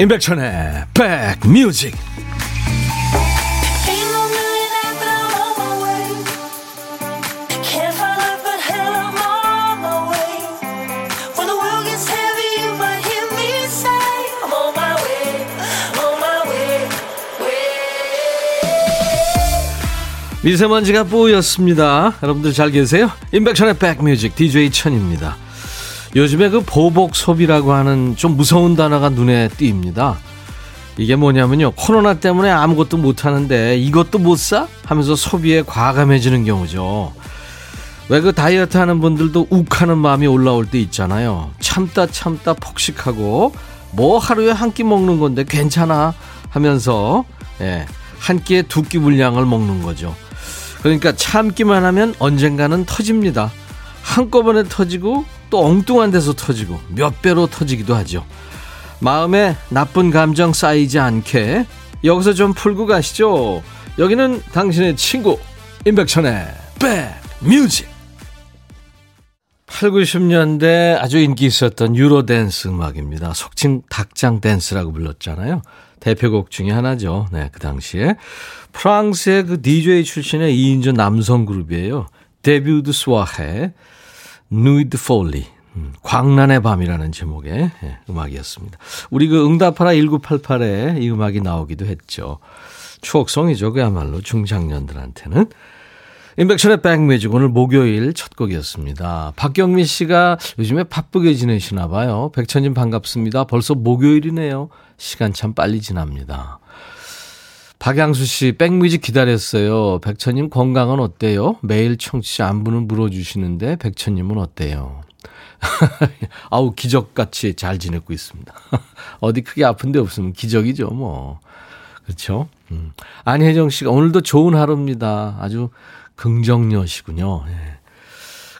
임백천의 백뮤직 미세먼지가 뿌였습니다. 여러분들 잘 계세요? 임백천의 백뮤직 DJ 천입니다. 요즘에 그 보복 소비라고 하는 좀 무서운 단어가 눈에 띕니다. 이게 뭐냐면요. 코로나 때문에 아무것도 못 하는데 이것도 못 사? 하면서 소비에 과감해지는 경우죠. 왜 그 다이어트 하는 분들도 욱하는 마음이 올라올 때 있잖아요. 참다 참다 폭식하고 뭐 하루에 한 끼 먹는 건데 괜찮아 하면서 예, 한 끼에 두 끼 분량을 먹는 거죠. 그러니까 참기만 하면 언젠가는 터집니다. 한꺼번에 터지고 또 엉뚱한 데서 터지고 몇 배로 터지기도 하죠. 마음에 나쁜 감정 쌓이지 않게 여기서 좀 풀고 가시죠. 여기는 당신의 친구 임백천의 백뮤직 8, 90년대 아주 인기 있었던 유로 댄스 음악입니다. 속칭 닭장 댄스라고 불렀잖아요. 대표곡 중에 하나죠. 네, 그 당시에. 프랑스의 그 DJ 출신의 2인조 남성 그룹이에요. Début de Soirée, Nuit de folie. 음, 광란의 밤이라는 제목의 예, 음악이었습니다. 우리 그 응답하라 1988에 이 음악이 나오기도 했죠. 추억송이죠. 그야말로 중장년들한테는. 임백천의 백뮤직 오늘 목요일 첫 곡이었습니다. 박경미 씨가 요즘에 바쁘게 지내시나 봐요. 백천님 반갑습니다. 벌써 목요일이네요. 시간 참 빨리 지납니다. 박양수 씨, 백뮤직 기다렸어요. 백천님 건강은 어때요? 매일 청취자 안부는 물어주시는데 백천님은 어때요? 아우 기적같이 잘 지내고 있습니다. 어디 크게 아픈 데 없으면 기적이죠, 뭐. 그렇죠? 음. 안혜정 씨가 오늘도 좋은 하루입니다. 아주 긍정녀시군요. 예.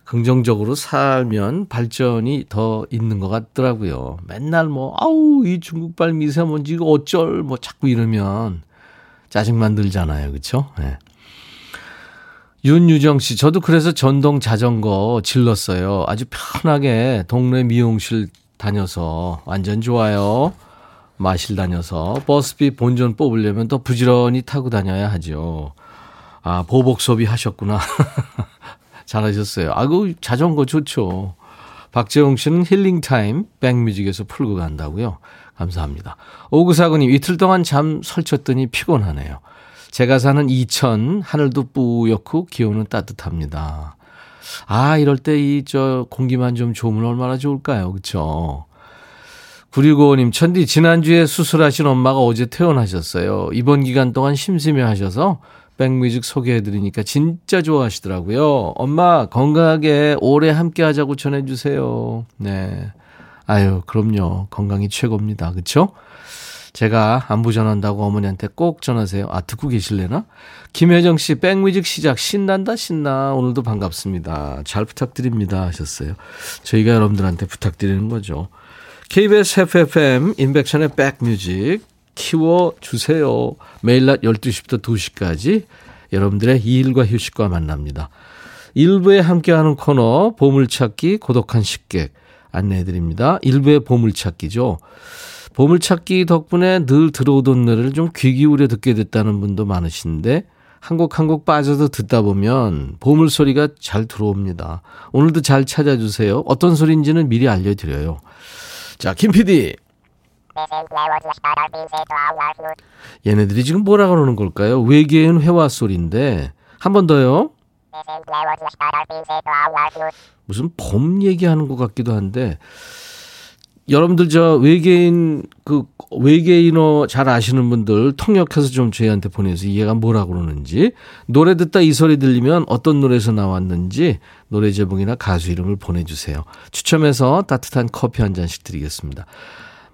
긍정적으로 살면 발전이 더 있는 것 같더라고요. 맨날 뭐, 아우, 이 중국발 미세먼지 이거 어쩔, 뭐 자꾸 이러면 짜증만 들잖아요. 그쵸? 예. 윤유정 씨, 저도 그래서 전동 자전거 질렀어요. 아주 편하게 동네 미용실 다녀서 완전 좋아요. 마실 다녀서 버스비 본전 뽑으려면 더 부지런히 타고 다녀야 하죠. 아, 보복 소비 하셨구나. 잘하셨어요. 아그 자전거 좋죠. 박재홍 씨는 힐링 타임 백뮤직에서 풀고 간다고요. 감사합니다. 오구사구님 이틀 동안 잠 설쳤더니 피곤하네요. 제가 사는 이천 하늘도 뿌옇고 기온은 따뜻합니다. 아 이럴 때 이 저 공기만 좀 좋으면 얼마나 좋을까요. 그렇죠? 9655님, 천디, 지난주에 수술하신 엄마가 어제 퇴원하셨어요. 이번 기간 동안 심심해 하셔서 백뮤직 소개해드리니까 진짜 좋아하시더라고요. 엄마 건강하게 오래 함께 하자고 전해주세요. 네. 아유, 그럼요. 건강이 최고입니다. 그쵸? 제가 안부 전한다고 어머니한테 꼭 전하세요. 아, 듣고 계실래나? 김혜정 씨, 백뮤직 시작. 신난다, 신나. 오늘도 반갑습니다. 잘 부탁드립니다. 하셨어요. 저희가 여러분들한테 부탁드리는 거죠. KBS FFM, 인백션의 백뮤직. 키워주세요. 매일 낮 12시부터 2시까지 여러분들의 일과 휴식과 만납니다. 일부에 함께하는 코너 보물찾기 고독한 식객 안내해드립니다. 일부의 보물찾기죠. 보물찾기 덕분에 늘 들어오던 노래를 좀 귀 기울여 듣게 됐다는 분도 많으신데 한 곡 한 곡 빠져서 듣다 보면 보물 소리가 잘 들어옵니다. 오늘도 잘 찾아주세요. 어떤 소리인지는 미리 알려드려요. 자, 김 PD. 얘네들이 지금 뭐라 그러는 걸까요? 외계인 회화 소리인데 한 번 더요. 무슨 봄 얘기하는 것 같기도 한데 여러분들 저 외계인 그 외계인어 잘 아시는 분들 통역해서 좀 저희한테 보내서 이해가 뭐라 그러는지 노래 듣다 이 소리 들리면 어떤 노래에서 나왔는지 노래 제목이나 가수 이름을 보내주세요. 추첨해서 따뜻한 커피 한 잔씩 드리겠습니다.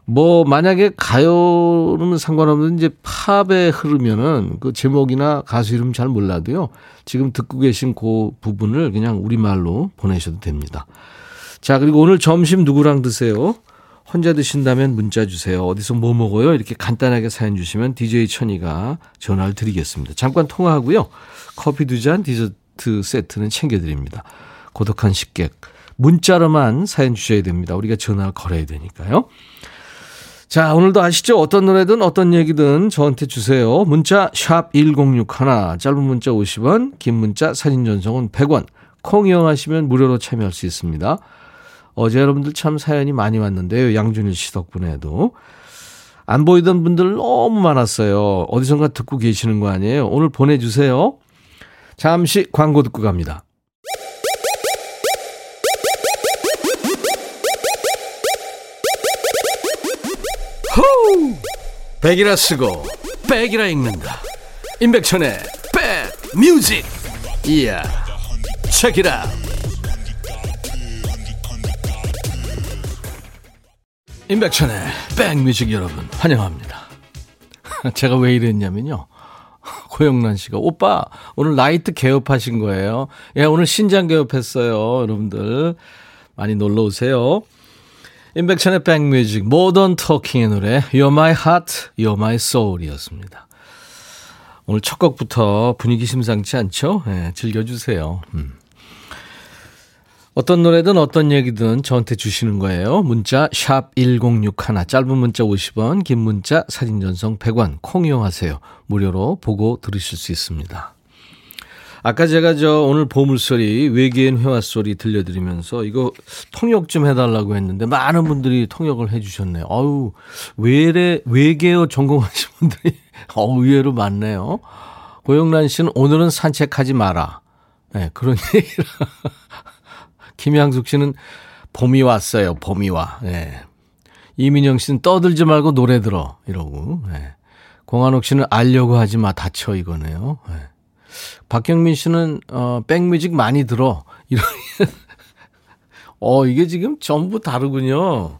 뭐 만약에 가요는 상관없는 이제 팝에 흐르면은 그 제목이나 가수 이름 잘 몰라도요. 지금 듣고 계신 그 부분을 그냥 우리말로 보내셔도 됩니다. 자, 그리고 오늘 점심 누구랑 드세요? 혼자 드신다면 문자 주세요. 어디서 뭐 먹어요? 이렇게 간단하게 사연 주시면 DJ 천이가 전화를 드리겠습니다. 잠깐 통화하고요. 커피 두 잔, 디저트 세트는 챙겨드립니다. 고독한 식객. 문자로만 사연 주셔야 됩니다. 우리가 전화를 걸어야 되니까요. 자, 오늘도 아시죠? 어떤 노래든 어떤 얘기든 저한테 주세요. 문자 1061, 짧은 문자 50원, 긴 문자 사진 전송은 100원. 콩 이용하시면 무료로 참여할 수 있습니다. 어제 여러분들 참 사연이 많이 왔는데요. 양준일 씨 덕분에도. 안 보이던 분들 너무 많았어요. 어디선가 듣고 계시는 거 아니에요? 오늘 보내주세요. 잠시 광고 듣고 갑니다. 백이라 쓰고 백이라 읽는다. 임백천의 백 뮤직. 이야. 책이라. 임백천의 백뮤직 여러분 환영합니다. 제가 왜 이랬냐면요. 고영란 씨가 오빠 오늘 나이트 개업하신 거예요. 예, 오늘 신장 개업했어요. 여러분들 많이 놀러 오세요. 임백천의 백뮤직 모던 터킹의 노래 You're My Heart, You're My Soul이었습니다. 오늘 첫 곡부터 분위기 심상치 않죠? 네, 즐겨주세요. 음. 어떤 노래든 어떤 얘기든 저한테 주시는 거예요. 문자 1061, 짧은 문자 50원, 긴 문자 사진 전송 100원, 콩 이용하세요. 무료로 보고 들으실 수 있습니다. 아까 제가 저 오늘 보물소리 외계인 회화 소리 들려드리면서 이거 통역 좀 해달라고 했는데 많은 분들이 통역을 해주셨네요. 어우 외래 외계어 전공하신 분들이 어 의외로 많네요. 고영란 씨는 오늘은 산책하지 마라. 네, 그런 얘기를. 김양숙 씨는 봄이 왔어요. 봄이 와. 네. 이민영 씨는 떠들지 말고 노래 들어 이러고. 네. 공한옥 씨는 알려고 하지 마 다쳐 이거네요. 네. 박경민 씨는 어 백뮤직 많이 들어. 이런 어 이게 지금 전부 다르군요.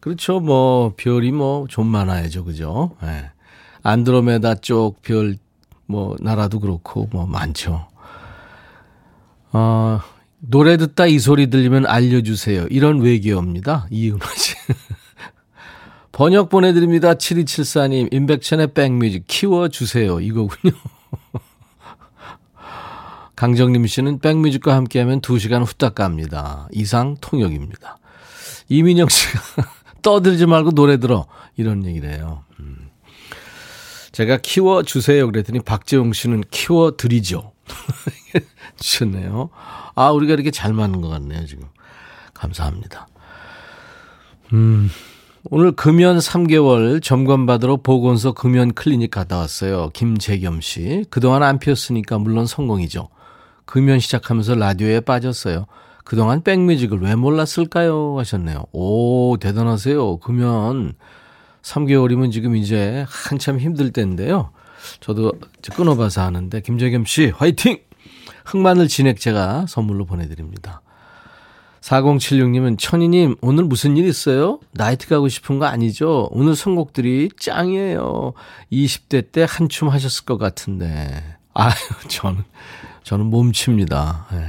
그렇죠. 뭐 별이 뭐 좀 많아야죠. 그죠? 예. 네. 안드로메다 쪽 별 뭐 나라도 그렇고 뭐 많죠. 어 노래 듣다 이 소리 들리면 알려주세요. 이런 외계어입니다. 이은호 씨. 번역 보내드립니다. 7274님, 임백천의 백뮤직 키워주세요. 이거군요. 강정림 씨는 백뮤직과 함께하면 2시간 후딱 갑니다. 이상 통역입니다. 이민영 씨가 떠들지 말고 노래 들어. 이런 얘기를 해요. 음. 제가 키워주세요. 그랬더니 박재용 씨는 키워드리죠. 주셨네요. 아, 우리가 이렇게 잘 맞는 것 같네요, 지금. 감사합니다. 음, 오늘 금연 3개월 점검받으러 보건소 금연 클리닉 갔다 왔어요. 김재겸 씨. 그동안 안 피웠으니까 물론 성공이죠. 금연 시작하면서 라디오에 빠졌어요. 그동안 백뮤직을 왜 몰랐을까요? 하셨네요. 오, 대단하세요. 금연 3개월이면 지금 이제 한참 힘들 때인데요. 저도 끊어봐서 하는데, 김재겸 씨, 화이팅! 흑마늘 진액 제가 선물로 보내드립니다. 4076님은 천희님 오늘 무슨 일 있어요? 나이트 가고 싶은 거 아니죠? 오늘 선곡들이 짱이에요. 20대 때 한춤 하셨을 것 같은데. 아유 저는 저는 몸치입니다. 네.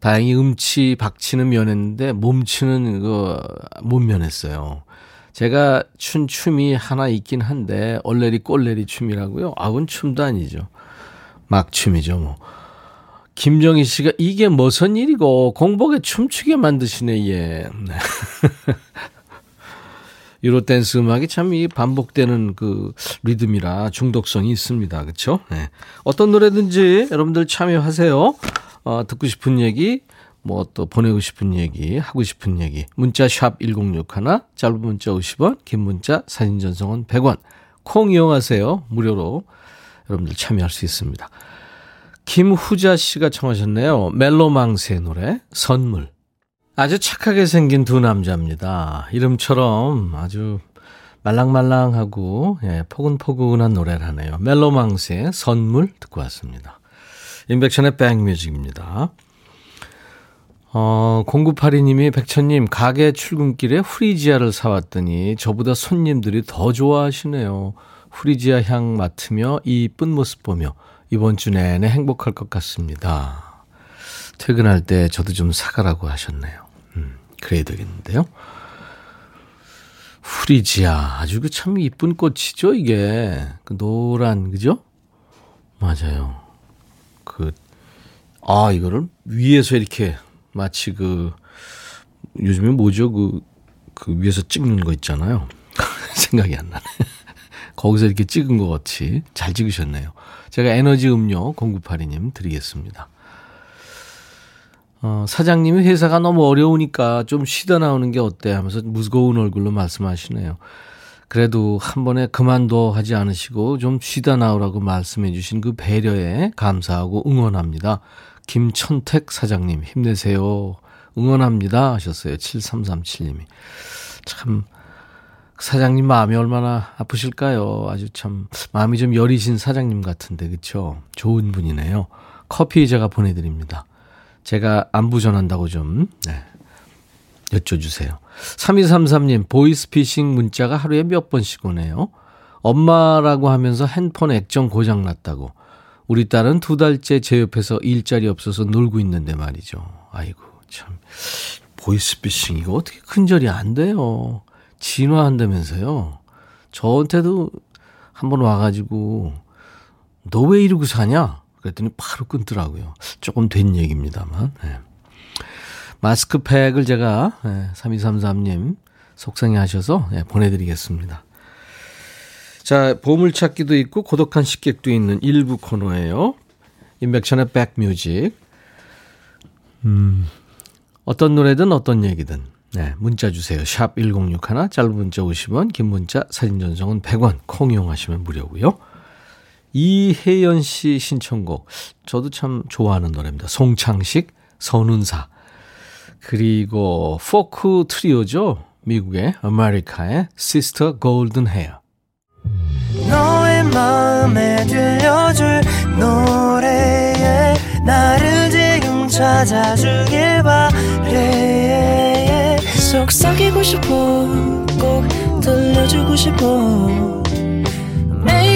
다행히 음치 박치는 면했는데 몸치는 이거 못 면했어요. 제가 춘 춤이 하나 있긴 한데 얼레리 꼴레리 춤이라고요. 아군 춤도 아니죠. 막 춤이죠 뭐. 김정희 씨가 이게 무슨 일이고 공복에 춤추게 만드시네 얘. 유로 댄스 음악이 참 이 반복되는 그 리듬이라 중독성이 있습니다. 그렇죠? 네. 어떤 노래든지 여러분들 참여하세요. 어, 듣고 싶은 얘기, 뭐 또 보내고 싶은 얘기, 하고 싶은 얘기. 문자 샵 1061, 짧은 문자 50원, 긴 문자 사진 전송은 100원. 콩 이용하세요. 무료로 여러분들 참여할 수 있습니다. 김후자 씨가 청하셨네요. 멜로망스의 노래 선물. 아주 착하게 생긴 두 남자입니다. 이름처럼 아주 말랑말랑하고 예, 포근포근한 노래를 하네요. 멜로망스의 선물 듣고 왔습니다. 인백션의 백뮤직입니다. 어, 0982님이 백천님 가게 출근길에 후리지아를 사왔더니 저보다 손님들이 더 좋아하시네요. 후리지아 향 맡으며 이쁜 모습 보며 이번 주 내내 행복할 것 같습니다. 퇴근할 때 저도 좀 사가라고 하셨네요. 음, 그래야 되겠는데요. 후리지아. 아주 그 참 이쁜 꽃이죠, 이게. 그 노란, 그죠? 맞아요. 그, 아, 이거를 위에서 이렇게 마치 그, 요즘에 뭐죠? 그, 그 위에서 찍는 거 있잖아요. 생각이 안 나네. 거기서 이렇게 찍은 것 같이 잘 찍으셨네요. 제가 에너지 음료 0982님 드리겠습니다. 어, 사장님이 회사가 너무 어려우니까 좀 쉬다 나오는 게 어때 하면서 무거운 얼굴로 말씀하시네요. 그래도 한 번에 그만둬 하지 않으시고 좀 쉬다 나오라고 말씀해 주신 그 배려에 감사하고 응원합니다. 김천택 사장님 힘내세요. 응원합니다 하셨어요. 7337님이. 참 사장님 마음이 얼마나 아프실까요? 아주 참 마음이 좀 여리신 사장님 같은데 그렇죠? 좋은 분이네요. 커피 제가 보내드립니다. 제가 안부 전한다고 좀 네, 여쭤주세요. 3233님 보이스피싱 문자가 하루에 몇 번씩 오네요. 엄마라고 하면서 핸폰 액정 고장 났다고. 우리 딸은 두 달째 제 옆에서 일자리 없어서 놀고 있는데 말이죠. 아이고 참 보이스피싱 이거 어떻게 큰절이 안 돼요. 진화한다면서요. 저한테도 한번 와가지고 너 왜 이러고 사냐? 그랬더니 바로 끊더라고요. 조금 된 얘기입니다만. 네. 마스크팩을 제가 네, 3233님 속상해 하셔서 네, 보내드리겠습니다. 자, 보물찾기도 있고 고독한 식객도 있는 일부 코너예요. 인백션의 백뮤직. 음, 어떤 노래든 어떤 얘기든 네, 문자 주세요. 샵 1061, 짧은 문자 50원, 긴 문자 사진 전송은 100원, 콩 이용하시면 무료고요. 이혜연 씨 신청곡. 저도 참 좋아하는 노래입니다. 송창식, 선운사. 그리고 포크 트리오죠. 미국의 아메리카의 Sister Golden Hair. 너의 마음에 들려줄 노래에 나를 지금 찾아주길 바래 속삭이고 싶어 꼭 들려주고 싶어 매우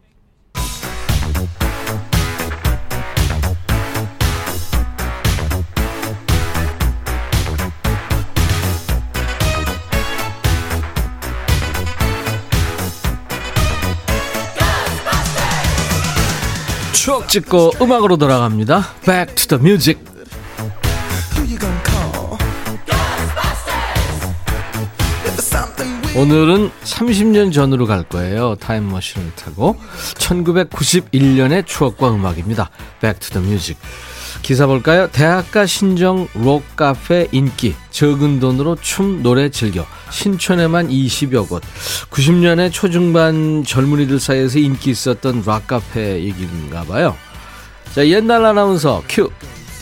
추억 찍고 음악으로 돌아갑니다. Back to the music. 오늘은 30년 전으로 갈 거예요. 타임머신을 타고 1991년의 추억과 음악입니다. Back to the music. 기사 볼까요? 대학가 신종 록 카페 인기. 적은 돈으로 춤 노래 즐겨. 신촌에만 20여 곳. 90년에 초중반 젊은이들 사이에서 인기 있었던 록카페 얘기인가 봐요. 자 옛날 아나운서 큐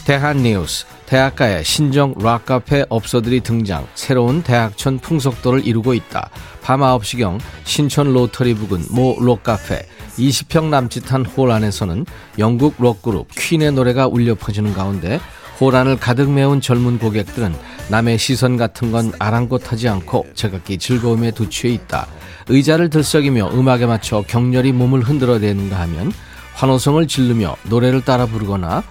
대한뉴스. 대학가에 신종 락 카페 업소들이 등장. 새로운 대학촌 풍속도를 이루고 있다. 밤 9시경 신촌 로터리 부근 모 록 카페 20평 남짓한 홀 안에서는 영국 록그룹 퀸의 노래가 울려 퍼지는 가운데 홀 안을 가득 메운 젊은 고객들은 남의 시선 같은 건 아랑곳하지 않고 제각기 즐거움에 도취해 있다. 의자를 들썩이며 음악에 맞춰 격렬히 몸을 흔들어대는가 하면 환호성을 지르며 노래를 따라 부르거나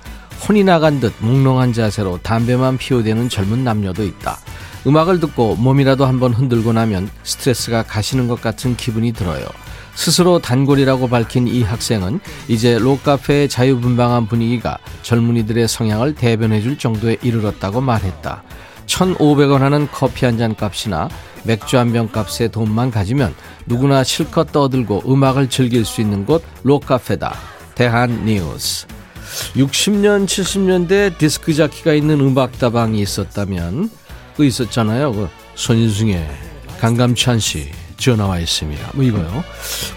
혼이 나간 듯 몽롱한 자세로 담배만 피워대는 젊은 남녀도 있다. 음악을 듣고 몸이라도 한번 흔들고 나면 스트레스가 가시는 것 같은 기분이 들어요. 스스로 단골이라고 밝힌 이 학생은 이제 록카페의 자유분방한 분위기가 젊은이들의 성향을 대변해 줄 정도에 이르렀다고 말했다. 1,500원 하는 커피 한 잔 값이나 맥주 한 병 값의 돈만 가지면 누구나 실컷 떠들고 음악을 즐길 수 있는 곳 록카페다. 대한 뉴스. 60년, 70년대 디스크 자키가 있는 음악다방이 있었다면 그 있었잖아요. 그 손인승의 강감찬 씨 전화와 있습니다. 뭐 이거요.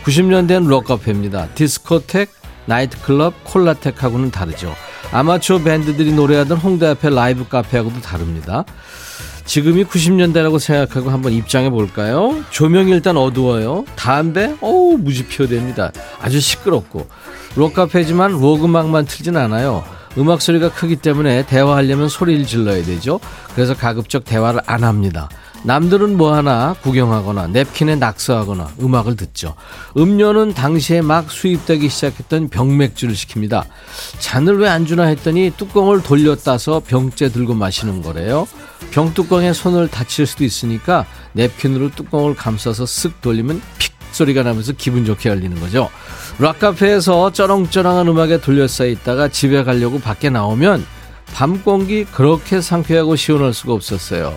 90년대는 록카페입니다. 디스코텍, 나이트클럽, 콜라텍하고는 다르죠. 아마추어 밴드들이 노래하던 홍대 앞에 라이브 카페하고도 다릅니다. 지금이 90년대라고 생각하고 한번 입장해 볼까요? 조명이 일단 어두워요. 담배? 어우, 무지 피어댑니다. 아주 시끄럽고. 록카페지만 록음악만 틀진 않아요. 음악 소리가 크기 때문에 대화하려면 소리를 질러야 되죠. 그래서 가급적 대화를 안 합니다. 남들은 뭐 하나 구경하거나 냅킨에 낙서하거나 음악을 듣죠. 음료는 당시에 막 수입되기 시작했던 병맥주를 시킵니다. 잔을 왜 안 주나 했더니 뚜껑을 돌려 따서 병째 들고 마시는 거래요. 병뚜껑에 손을 다칠 수도 있으니까 냅킨으로 뚜껑을 감싸서 쓱 돌리면 픽 소리가 나면서 기분 좋게 열리는 거죠. 락카페에서 쩌렁쩌렁한 음악에 둘러싸여 있다가 집에 가려고 밖에 나오면 밤 공기 그렇게 상쾌하고 시원할 수가 없었어요.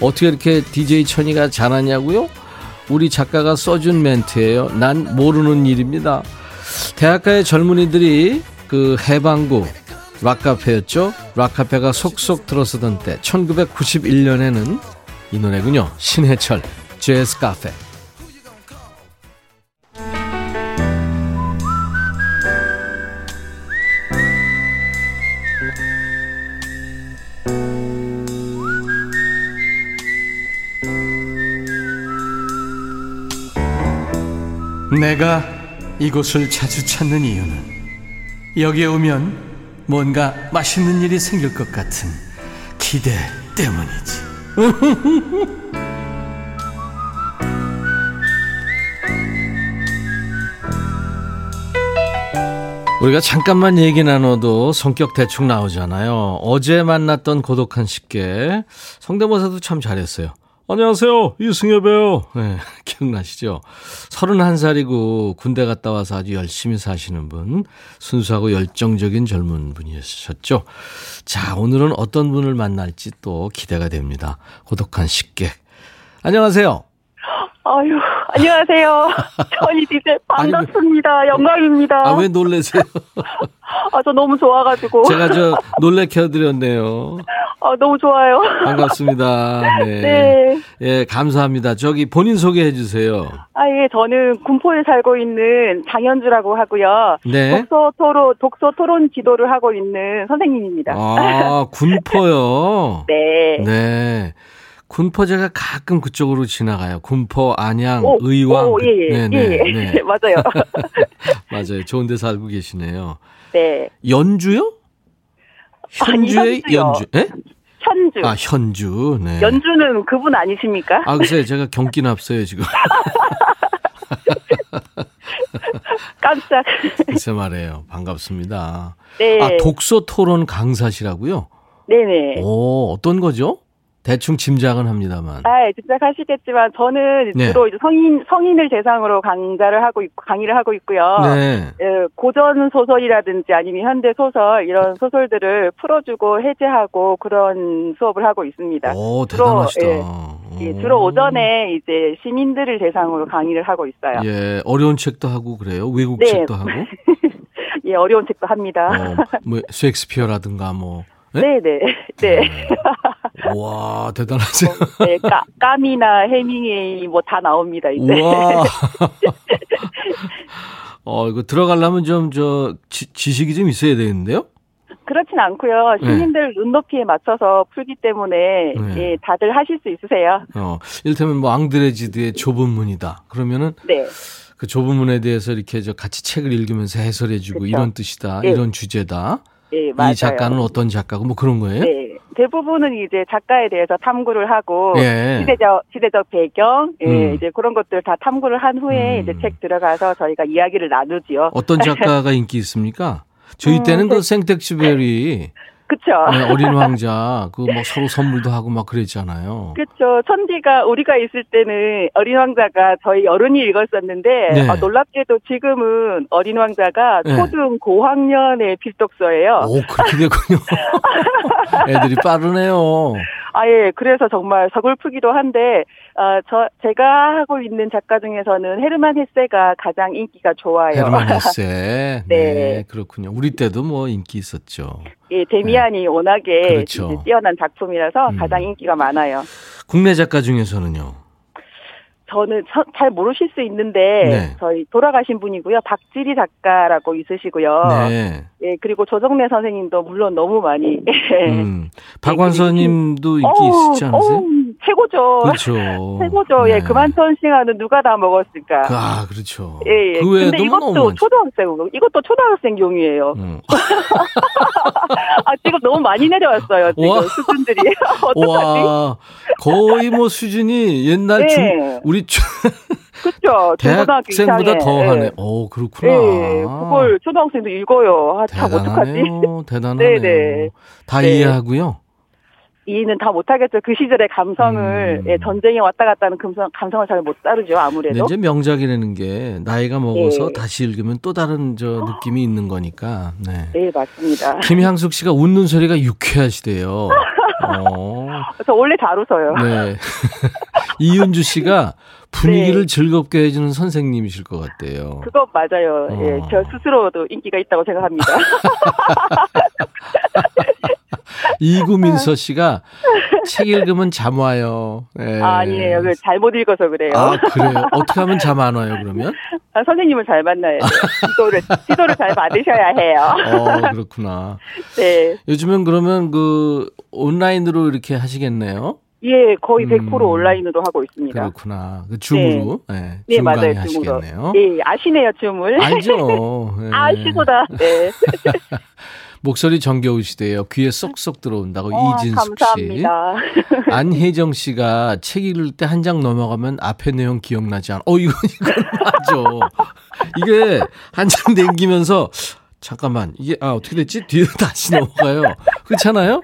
어떻게 이렇게 DJ 천이가 잘하냐고요? 우리 작가가 써준 멘트예요. 난 모르는 일입니다. 대학가의 젊은이들이 그 해방구 락카페였죠. 락카페가 속속 들어서던 때 1991년에는 이 노래군요. 신해철 재즈 카페. 내가 이곳을 자주 찾는 이유는 여기에 오면 뭔가 맛있는 일이 생길 것 같은 기대 때문이지. 우리가 잠깐만 얘기 나눠도 성격 대충 나오잖아요. 어제 만났던 고독한 식객 성대모사도 참 잘했어요. 안녕하세요. 이승엽이에요. 네, 기억나시죠? 31살이고 군대 갔다 와서 아주 열심히 사시는 분, 순수하고 열정적인 젊은 분이셨죠. 자, 오늘은 어떤 분을 만날지 또 기대가 됩니다. 고독한 식객. 안녕하세요. 아유, 안녕하세요. 전희 디제 반갑습니다. 영광입니다. 아, 왜 놀래세요? 아, 저 너무 좋아가지고. 제가 저 놀래켜드렸네요. 아, 너무 좋아요. 반갑습니다. 네. 네. 예, 감사합니다. 저기 본인 소개해 주세요. 아, 예, 저는 군포에 살고 있는 장현주라고 하고요. 네. 독서 토론, 독서 토론 지도를 하고 있는 선생님입니다. 아, 군포요? 네. 네. 군포 제가 가끔 그쪽으로 지나가요. 군포, 안양, 오, 의왕. 오, 예, 예, 네, 예, 네, 네. 맞아요. 맞아요. 좋은 데 살고 계시네요. 네. 연주요? 아니, 현주의 현주요. 연주. 예? 현주. 아, 현주. 네. 연주는 그분 아니십니까? 아, 글쎄 제가 경기 납어요, 지금. 깜짝. 글쎄 말이에요. 반갑습니다. 네. 아, 독서 토론 강사시라고요? 네네. 오, 어떤 거죠? 대충 짐작은 합니다만. 아, 예, 짐작하시겠지만 저는 네. 주로 이제 성인 성인을 대상으로 강좌를 하고 있고 강의를 하고 있고요. 네. 예, 고전 소설이라든지 아니면 현대 소설 이런 소설들을 풀어주고 해제하고 그런 수업을 하고 있습니다. 오, 주로, 대단하시다. 예, 예, 오. 주로 오전에 이제 시민들을 대상으로 강의를 하고 있어요. 예, 어려운 책도 하고 그래요. 외국 네. 책도 하고. 예, 어려운 책도 합니다. 어, 뭐 셰익스피어라든가 뭐. 네? 네, 네, 네. 와, 대단하세요. 네, 까, 까미나 해밍웨이 뭐 다 나옵니다 이제. 우와. 어, 이거 들어가려면 좀, 저, 지, 지식이 좀 있어야 되겠는데요? 그렇진 않고요. 네. 시민들 눈높이에 맞춰서 풀기 때문에 네. 예, 다들 하실 수 있으세요. 어, 이를테면 뭐, 앙드레지드의 좁은 문이다. 그러면은 네. 그 좁은 문에 대해서 이렇게 저 같이 책을 읽으면서 해설해주고 그쵸. 이런 뜻이다. 예. 이런 주제다. 예, 맞아요. 이 작가는 어떤 작가고 뭐 그런 거예요? 네. 대부분은 이제 작가에 대해서 탐구를 하고 예. 시대적 시대적 배경, 예, 음. 이제 그런 것들 다 탐구를 한 후에 음. 이제 책 들어가서 저희가 이야기를 나누지요. 어떤 작가가 인기 있습니까? 저희 음, 때는 네. 그 생텍쥐베리 그쵸? 네, 어린 왕자 그뭐 서로 선물도 하고 막 그랬잖아요. 그쵸. 천디가 우리가 있을 때는 어린 왕자가 저희 어른이 읽었었는데 네. 아, 놀랍게도 지금은 어린 왕자가 네. 초등 고학년의 필독서예요. 오 그렇게 됐군요. 애들이 빠르네요. 아, 예. 그래서 정말 서글프기도 한데, 아, 저, 제가 하고 있는 작가 중에서는 헤르만 헤세가 가장 인기가 좋아요. 헤르만 헤세. 네. 네. 그렇군요. 우리 때도 뭐 인기 있었죠. 예, 데미안이 워낙에 그렇죠. 뛰어난 작품이라서 음. 가장 인기가 많아요. 국내 작가 중에서는요. 저는 서- 잘 모르실 수 있는데, 네. 저희 돌아가신 분이고요. 박지리 작가라고 있으시고요. 네. 예, 그리고 조정래 선생님도 물론 너무 많이. 음. 박완서님도 인기 어우, 있지 않으세요? 어우, 최고죠. 그렇죠. 최고죠. 예, 네. 그만천 싱하는 누가 다 먹었을까. 그, 아, 그렇죠. 예, 예. 그 외에도 근데 이것도. 초등학생, 이것도 초등학생용이에요. 음. 아, 지금 너무 많이 내려왔어요. 지금 와. 수준들이. 어떡하지? 와, 거의 뭐 수준이 옛날 중, 네. 우리 중- 그쵸. 중고등학교 대학생보다. 더하네. 예. 오, 그렇구나. 예, 그걸 초등학생도 읽어요. 아, 참, 어떡하지? 대단하네요. 대단하네요. 네네. 다 네. 이해하고요. 이해는 다 못하겠죠. 그 시절의 감성을, 음. 예, 전쟁에 왔다 갔다 하는 감성, 감성을 잘 못 다루죠, 근데 아무래도. 이제 명작이라는 게 나이가 먹어서 네. 다시 읽으면 또 다른 저 느낌이 있는 거니까. 네. 네, 맞습니다. 김향숙 씨가 웃는 소리가 유쾌하시대요. 어, 저 원래 잘 웃어요. 네. 이윤주 씨가 분위기를 네. 즐겁게 해주는 선생님이실 것 같대요. 그거 맞아요. 예, 어. 저 스스로도 인기가 있다고 생각합니다. 이구민서 씨가 책 읽으면 잠 와요. 네. 아, 아니에요. 그 잘못 읽어서 그래요. 아, 그래요? 어떻게 하면 잠 안 와요, 그러면? 아, 선생님을 잘 만나야 돼요. 지도를, 지도를 잘 받으셔야 해요. 어, 그렇구나. 네. 요즘은 그러면 그 온라인으로 이렇게 하시겠네요? 예, 거의 음. 100% 온라인으로 하고 있습니다. 그렇구나. 그 줌으로. 네. 네, 줌 강의 맞아요. 줌으로. 하시겠네요. 예, 아시네요, 춤을. 알죠. 네. 아, 시소다. 네. 목소리 정겨우시대요. 귀에 쏙쏙 들어온다고 어, 이진숙 씨. 감사합니다. 안혜정 씨가 책 읽을 때 한 장 넘어가면 앞에 내용 기억나지 않아. 어, 이건, 이건 맞아. 이게 한 장 남기면서 잠깐만, 이게, 아, 어떻게 됐지? 뒤에 다시 넘어가요. 그렇잖아요?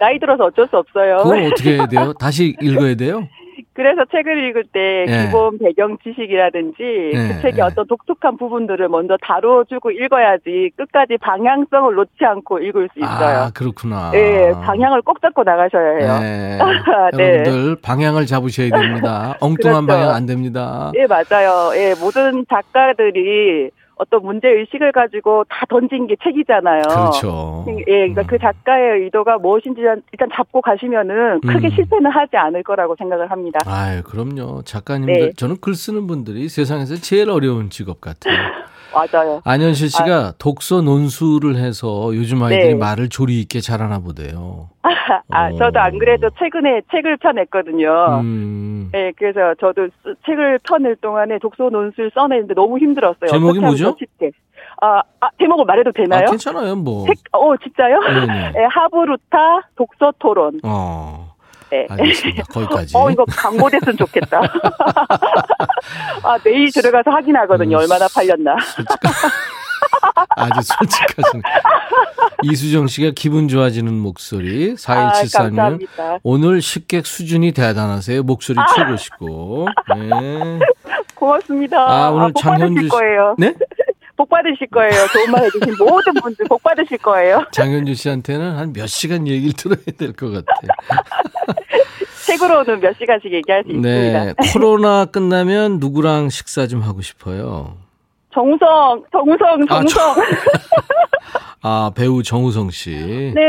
나이 들어서 어쩔 수 없어요. 그건 어떻게 해야 돼요? 다시 읽어야 돼요? 그래서 책을 읽을 때 예. 기본 배경 지식이라든지 예, 그 책의 예. 어떤 독특한 부분들을 먼저 다뤄주고 읽어야지 끝까지 방향성을 놓지 않고 읽을 수 있어요. 아, 그렇구나. 예, 방향을 꼭 잡고 나가셔야 해요. 네. 네. 여러분들 방향을 잡으셔야 됩니다. 엉뚱한 그렇죠. 방향 안 됩니다. 예, 맞아요. 예, 모든 작가들이 어떤 문제 의식을 가지고 다 던진 게 책이잖아요. 그렇죠. 예, 그러니까 음. 그 작가의 의도가 무엇인지 일단- 잡고 가시면은 크게 음. 실패는 하지 않을 거라고 생각을 합니다. 아유, 그럼요. 작가님들, 네. 저는 글 쓰는 분들이 세상에서 제일 어려운 직업 같아요. 맞아요. 안현실 씨가 독서 논술을 해서 요즘 아이들이 네. 말을 조리 있게 잘하나 보대요. 아, 어. 저도 안 그래도 최근에 책을 펴냈거든요. 음, 예, 그래서 저도 쓰- 책을 펴낼 동안에 독서 논술 써내는데 너무 힘들었어요. 제목이 뭐죠? 아, 아, 제목을 말해도 되나요? 아, 괜찮아요, 뭐. 책, 어, 진짜요? 네네. 예, 하부루타 독서 토론. 어, 네. 알겠습니다. 거기까지. 어, 이거 광고됐으면 좋겠다. 아, 내일 들어가서 확인하거든요. 음, 얼마나 팔렸나. 아주 솔직하신. 이수정 씨가 기분 좋아지는 목소리. 아, 4173님. 감사합니다. 오늘 식객 수준이 대단하세요. 목소리 아. 최고시고. 네. 고맙습니다. 아, 오늘 복 장현주 씨- 거예요. 네? 복 받으실 거예요. 좋은 말 해주신 모든 분들 복 받으실 거예요. 장현주 씨한테는 한 몇 시간 얘기를 들어야 될 것 같아요. 책으로는 몇 시간씩 얘기할 수 있습니다. 네. 코로나 끝나면 누구랑 식사 좀 하고 싶어요? 정우성, 정우성, 아, 정우성. 아, 배우 정우성 씨. 네.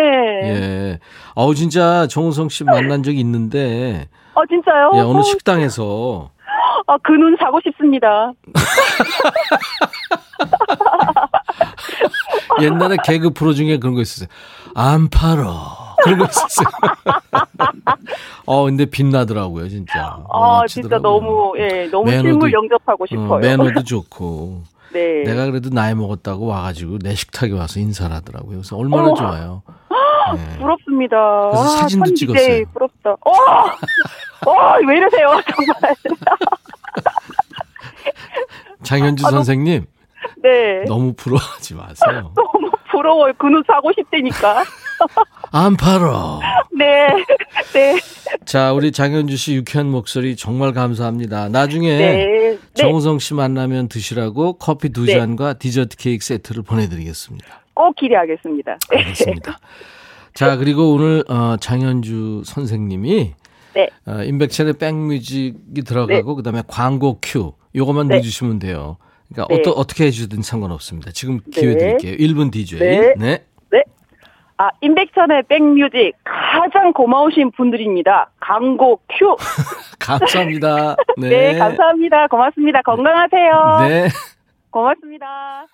예. 어우, 진짜 정우성 씨 만난 적이 있는데, 어, 진짜요? 예, 어느 어, 식당에서 아, 그 눈 사고 싶습니다. 옛날에 개그 프로 중에 그런 거 있었어요. 안 팔어. 그런 거 있었어요. 어, 근데 빛나더라고요, 진짜. 아, 멋지더라고요. 진짜 너무, 예, 너무 매너도 실물 있- 영접하고 어, 싶어요. 매너도 좋고. 네. 내가 그래도 나이 먹었다고 와가지고 내 식탁에 와서 인사를 하더라고요. 그래서 얼마나 어머. 좋아요. 네. 부럽습니다. 그래서 와, 사진도 참 찍었어요. DJ 부럽다. 어! 어, 왜 이러세요, 정말. 장현주 아, 선생님, 네. 너무 부러워하지 마세요. 너무 부러워요. 그눈 사고 싶다니까. 안 팔어. 네. 네. 자, 우리 장현주 씨 유쾌한 목소리 정말 감사합니다. 나중에 네. 네. 정우성 씨 만나면 드시라고 커피 두 네. 잔과 디저트 케이크 세트를 보내드리겠습니다. 꼭 기대하겠습니다. 네. 알겠습니다. 자, 그리고 오늘 어, 장현주 선생님이 네. 어, 인백천의 백뮤직이 들어가고 그다음에 광고 큐 요것만 네. 넣어주시면 돼요. 그러니까 네. 어떠, 어떻게 해주든 상관없습니다. 지금 기회 네. 드릴게요. 1분 DJ. 네. 네. 네. 아, 임백천의 백뮤직 가장 고마우신 분들입니다. 광고 큐. 감사합니다. 네. 네. 감사합니다. 고맙습니다. 건강하세요. 네. 고맙습니다.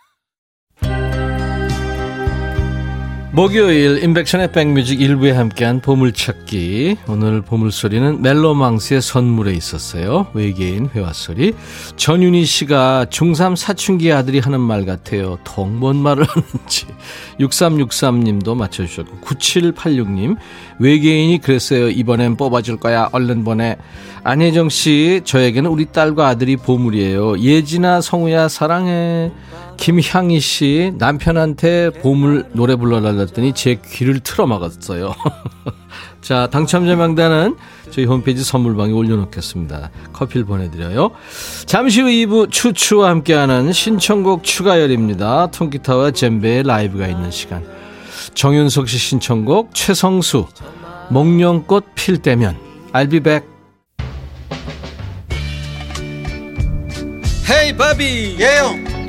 목요일 인백션의 백뮤직 일부에 함께한 보물찾기. 오늘 보물소리는 멜로망스의 선물에 있었어요. 외계인 회화소리. 전윤희 씨가 중3 사춘기 아들이 하는 말 같아요. 통뭔 말을 하는지. 6363님도 맞춰주셨고 9786님. 외계인이 그랬어요. 이번엔 뽑아줄 거야. 얼른 보내. 안혜정 씨 저에게는 우리 딸과 아들이 보물이에요. 예진아 성우야 사랑해 김향희 씨 남편한테 보물 노래 불러달랬더니 제 귀를 틀어막았어요. 자 당첨자 명단은 저희 홈페이지 선물방에 올려놓겠습니다. 커피를 보내드려요. 잠시 후 2부 추추와 함께하는 신청곡 추가열입니다. 통기타와 젬베의 라이브가 있는 시간. 정윤석 씨 신청곡 최성수 목련꽃 필 때면 be back. 헤이 바비 예영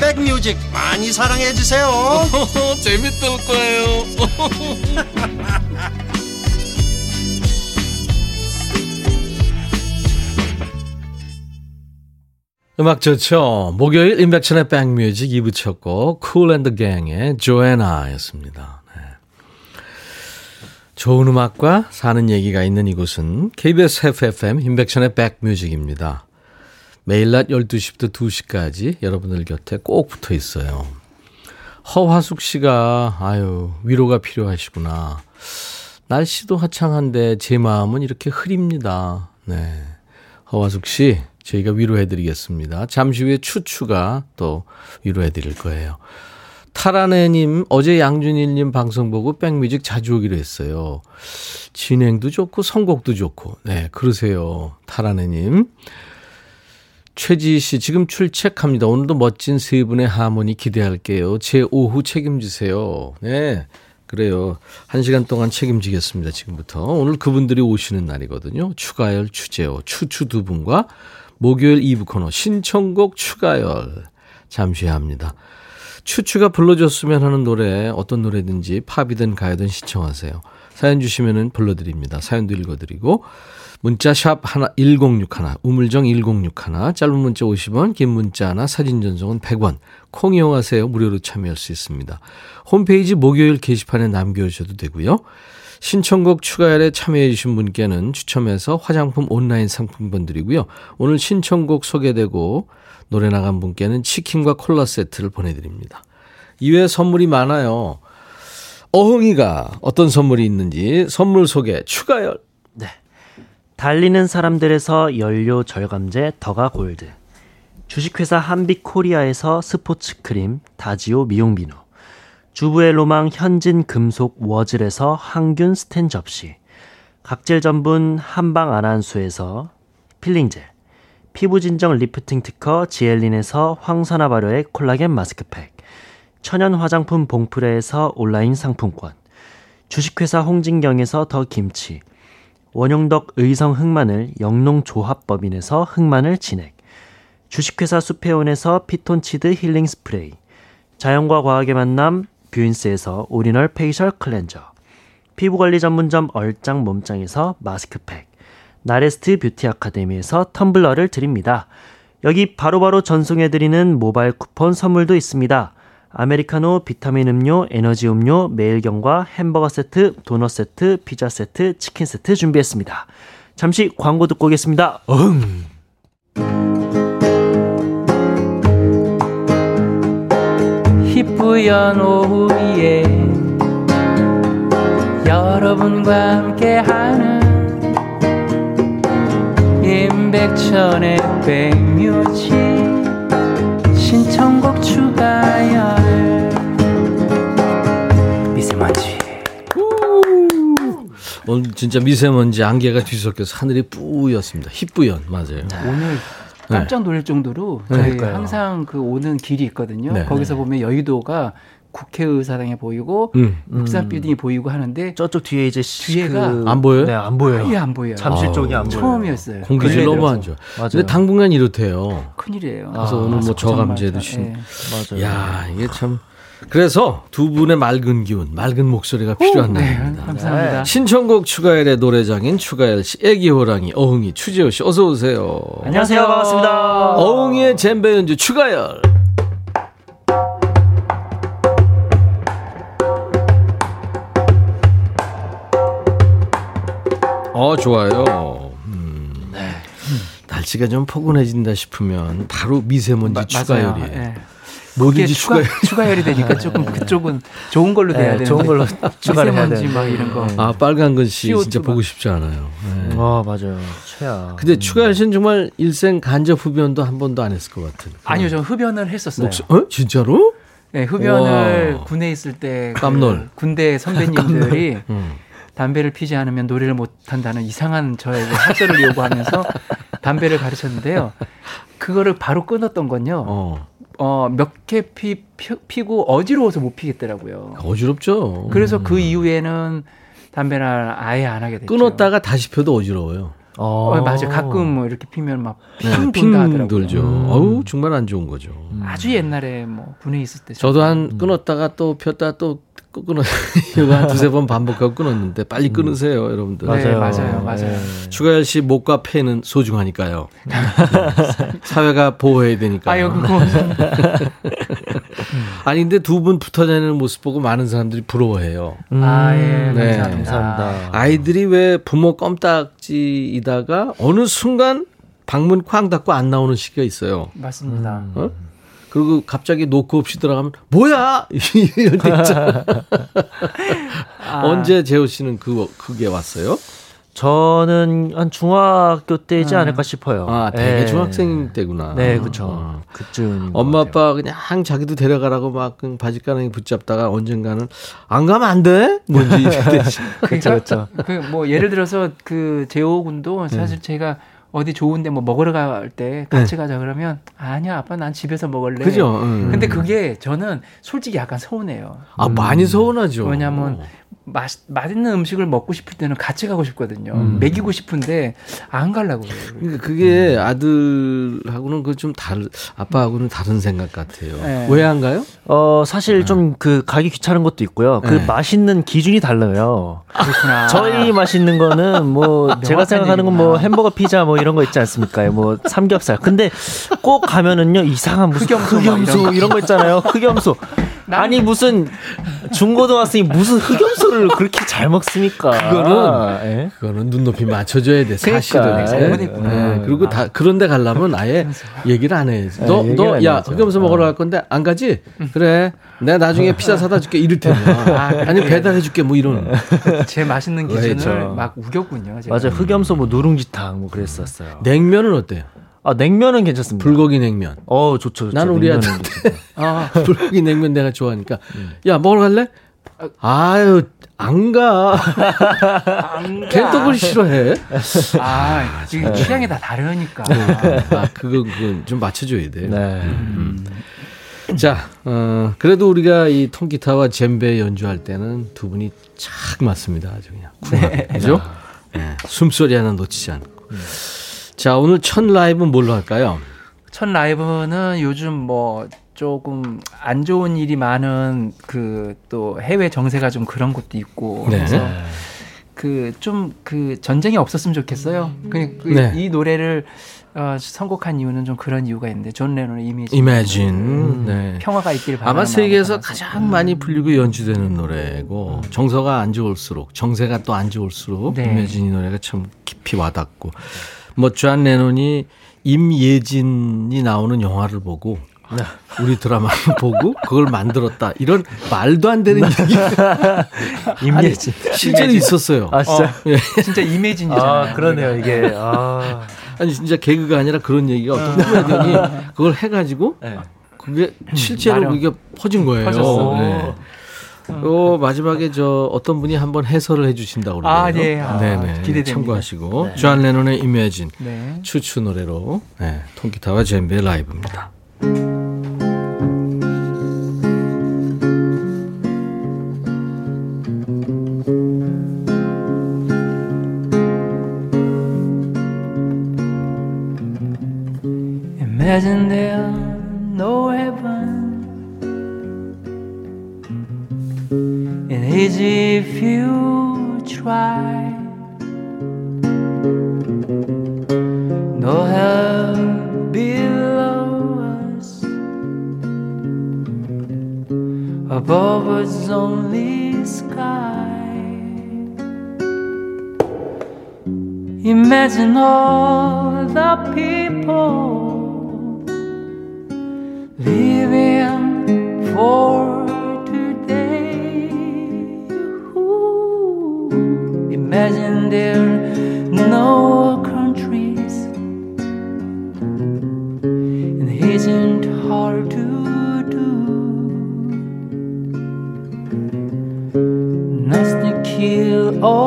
백뮤직 많이 사랑해 주세요. 재밌을 거예요. 음악 좋죠? 목요일 임백천의 백뮤직 2부 쳤고 쿨앤더 갱의 조애나였습니다. 네. 좋은 음악과 사는 얘기가 있는 이곳은 KBS FFM 임백천의 백뮤직입니다 매일 낮 12시부터 2시까지 여러분들 곁에 꼭 붙어 있어요. 허화숙 씨가, 아유, 위로가 필요하시구나. 날씨도 화창한데 제 마음은 이렇게 흐립니다. 네. 허화숙 씨, 저희가 위로해 드리겠습니다. 잠시 후에 추추가 또 위로해 드릴 거예요. 타라네님, 어제 양준일님 방송 보고 백뮤직 자주 오기로 했어요. 진행도 좋고, 선곡도 좋고. 네, 그러세요. 타라네님. 최지희 씨, 지금 출첵합니다. 오늘도 멋진 세 분의 하모니 기대할게요. 제 오후 책임지세요. 네. 그래요. 한 시간 동안 책임지겠습니다. 지금부터. 오늘 그분들이 오시는 날이거든요. 추가열, 추재호, 추추 두 분과 목요일 2부 코너 신청곡 추가열. 잠시 합니다. 추추가 불러줬으면 하는 노래, 어떤 노래든지 팝이든 가요든 시청하세요. 사연 주시면은 불러드립니다. 사연도 읽어드리고. 문자 샵 하나 1061 우물정 1061 짧은 문자 50원 긴 문자 하나 사진 전송은 100원 콩 이용하세요 무료로 참여할 수 있습니다. 홈페이지 목요일 게시판에 남겨주셔도 되고요. 신청곡 추가열에 참여해 주신 분께는 추첨해서 화장품 온라인 상품권 드리고요. 오늘 신청곡 소개되고 노래 나간 분께는 치킨과 콜라 세트를 보내드립니다. 이외에 선물이 많아요. 어흥이가 어떤 선물이 있는지 선물 소개 추가열 달리는 사람들에서 연료 절감제 더가 골드. 주식회사 한빛코리아에서 스포츠 크림 다지오 미용 비누. 주부의 로망 현진 금속 워즐에서 항균 스텐 접시. 각질 전분 한방 아난수에서 필링젤 피부 진정 리프팅 특허 지엘린에서 황산화 발효의 콜라겐 마스크팩. 천연 화장품 봉프레에서 온라인 상품권. 주식회사 홍진경에서 더 김치 원용덕 의성 흑마늘 영농조합법인에서 흑마늘 진액 주식회사 수페온에서 피톤치드 힐링 스프레이 자연과 과학의 만남 뷰인스에서 original facial cleanser 피부관리 전문점 얼짱 몸짱에서 마스크팩 나레스트 뷰티 아카데미에서 텀블러를 드립니다. 여기 바로바로 바로 전송해드리는 모바일 쿠폰 선물도 있습니다. 아메리카노, 비타민 음료, 에너지 음료, 매일경과 햄버거 세트, 도넛 세트, 피자 세트, 치킨 세트 준비했습니다. 잠시 광고 듣고 오겠습니다. 응. 희뿌연 오후에 여러분과 함께하는 임백천의 백뮤직 신청곡 오늘 진짜 미세먼지 안개가 뒤섞여서 하늘이 뿌였습니다. 희뿌연 맞아요. 네. 오늘 깜짝 놀랄 정도로 저희 네. 항상 그 오는 길이 있거든요. 네. 거기서 보면 여의도가 국회의사당에 보이고 음. 육산 빌딩이 보이고 하는데 저쪽 뒤에 이제 시- 뒤에가 그- 안 보여요? 네, 안 보여요. 아예 안 보여요. 잠실 쪽이 안 보여요. 처음이었어요. 공기질 너무. 안 좋아. 맞아요. 근데 당분간 이렇대요. 큰일이에요. 그래서 아, 오늘 뭐 저감제도 다- 신. 예. 맞아요. 야 이게 참. 그래서 두 분의 맑은 기운, 맑은 목소리가 필요한 네, 날입니다. 감사합니다. 신청곡 추가열의 노래장인 추가열 씨, 애기 호랑이, 어흥이, 추재호 씨, 어서 오세요. 안녕하세요. 반갑습니다. 어흥이의 젬베 연주 추가열. 어 좋아요. 음. 날씨가 좀 포근해진다 싶으면 바로 미세먼지 마- 추가열이에요. 맞아요. 예. 뭐든지 추가, 추가열. 추가 열이 되니까 조금 그쪽은 좋은 걸로 돼야 네, 되는데 좋은 걸로 추가를 해야 미세먼지 되는데. 막 이런 거. 네. 아 빨간 글씨 CO2 진짜 막. 보고 싶지 않아요. 네. 아 맞아요. 최악. 근데 추가열 씨는 정말 일생 간접 흡연도 한 번도 안 했을 것 같은. 아니요, 저 흡연을 했었어요. 목소... 어? 진짜로? 네, 흡연을 와. 군에 있을 때그 깜놀. 군대 선배님들이 음. 담배를 피지 않으면 노래를 못 한다는 이상한 저에게 합서를 요구하면서 담배를 가르쳤는데요. 그거를 바로 끊었던 건요. 어. 어, 몇 개 피, 피, 고 어지러워서 못 피겠더라고요. 어지럽죠. 그래서 그 이후에는 담배를 아예 안 하게 됐죠. 끊었다가 다시 펴도 어지러워요. 어, 맞아요. 가끔 뭐 이렇게 피면 막 네, 핑핑 돈다 하더라고요. 돌죠. 어우 정말 안 좋은 거죠. 아주 옛날에 뭐 군에 있을 때 저도 한 끊었다가 또 폈다 또 끊어 이거 한 두세 번 반복하고 끊었는데 빨리 끊으세요, 여러분들. 네, 맞아요, 맞아요. 네. 추가열 씨 목과 폐는 소중하니까요. 사회가 보호해야 되니까요. 아유 그거 아니 근데 두 분 붙어 다니는 모습 보고 많은 사람들이 부러워해요. 아, 예, 네. 감사합니다. 감사합니다. 아이들이 왜 부모 껌딱지이다가 어느 순간 방문 쾅 닫고 안 나오는 시기가 있어요. 맞습니다. 어? 그리고 갑자기 노크 없이 들어가면 뭐야 이럴 때 있잖아. 아, 언제 재호 씨는 그 그게 왔어요? 저는 한 중학교 때이지 않을까 싶어요. 아 되게 네. 중학생 때구나. 네, 그렇죠. 어. 그쯤. 엄마 아빠 그냥 자기도 데려가라고 막그 바지가랑이 붙잡다가 언젠가는 안 가면 안 돼? 뭔지. 그렇죠, 그렇죠. 그 뭐 예를 들어서 그 재호 군도 네. 사실 제가 어디 좋은데 뭐 먹으러 갈 때 같이 가자 그러면 아니야 아빠 난 집에서 먹을래. 그죠? 응. 근데 그게 저는 솔직히 약간 서운해요. 아 많이 서운하죠. 왜냐면 맛 맛있는 음식을 먹고 싶을 때는 같이 가고 싶거든요. 음. 먹이고 싶은데 안 가려고 그래요. 그러니까 그게 아들하고는 그 좀 다른 아빠하고는 다른 생각 같아요. 네. 왜안 가요? 어, 사실 좀그 가기 귀찮은 것도 있고요. 그 네. 맛있는 기준이 달라요. 그렇구나. 저희 맛있는 거는 뭐 제가 생각하는 건 뭐. 햄버거 피자 뭐 이런 거 있지 않습니까? 뭐 삼겹살. 근데 꼭 가면은요 이상한 무슨 흑염소 흑염소, 막 이런 거. 이런 거 있잖아요. 흑염소. 난- 아니 무슨 중고등학생이 무슨 흑염소를 그렇게 잘 먹습니까? 그거는- 예? 그거는 눈높이 맞춰줘야 돼. 사실은. 그러니까. 네. 네. 그리고 다 그런데 가려면 아예 얘기를 안 해. 너너안 야. 흑염소 먹으러 갈 건데 안 가지? 그래. 내가 나중에 피자 사다 줄게 이럴 테면 아니 배달해 줄게 뭐 이런. 제 맛있는 기준을 그렇죠. 막 우겼군요. 제가. 맞아요. 흑염소 뭐 누룽지탕 뭐 그랬었어요. 냉면은 어때요? 아 냉면은 괜찮습니다. 불고기 냉면. 어 좋죠. 좋죠. 나는 우리 냉면은 아들 괜찮죠. 아, 불고기 냉면 내가 좋아하니까 음. 야 먹으러 갈래? 아유 안 가. 그걸 싫어해. 아, 이게 취향이 다 다르니까. 아 그거 그거 좀 맞춰줘야 돼. 네. 자, 어, 그래도 우리가 이 통기타와 젬베 연주할 때는 두 분이 착 맞습니다. 아주 그냥. 쿨하게. 그죠? 네, 숨소리 하나 놓치지 않고. 자, 오늘 첫 라이브 뭘로 할까요? 첫 라이브는 요즘 뭐 조금 안 좋은 일이 많은 그 또 해외 정세가 좀 그런 것도 있고 네. 그래서 그 좀그 전쟁이 없었으면 좋겠어요. 그, 그 네. 이 노래를 어, 선곡한 이유는 좀 그런 이유가 있는데 존 레논의 이미지 Imagine. 네. 평화가 있길 바라는 아마 세계에서 가장 많이 불리고 연주되는 노래고 정서가 안 좋을수록 정세가 또 안 좋을수록 네. 임예진 이 노래가 참 깊이 와닿고 뭐존 레논이 임예진이 나오는 영화를 보고 우리 드라마를 보고 그걸 만들었다 이런 말도 안 되는 얘기가 임예진. 실제로 있었어요. 아 진짜. 담았어요. 진짜 이미진이잖아요. 아 그러네요 이게. 아. 아니 진짜 개그가 아니라 그런 얘기가 어떤 코미디언이 그걸 해가지고 네. 그게 실제로. 그게 퍼진 거예요. 퍼졌어. 네. 어, 마지막에 저 어떤 분이 한번 해설을 해주신다고 그러네요. 아, 예. 아, 네, 네. 기대됩니다. 참고하시고 네. 존 레논의 Imagine 네. 추추 노래로 네, 통기타와 젬베 라이브입니다. Above us only sky. Imagine all the people living for today. Ooh. Imagine there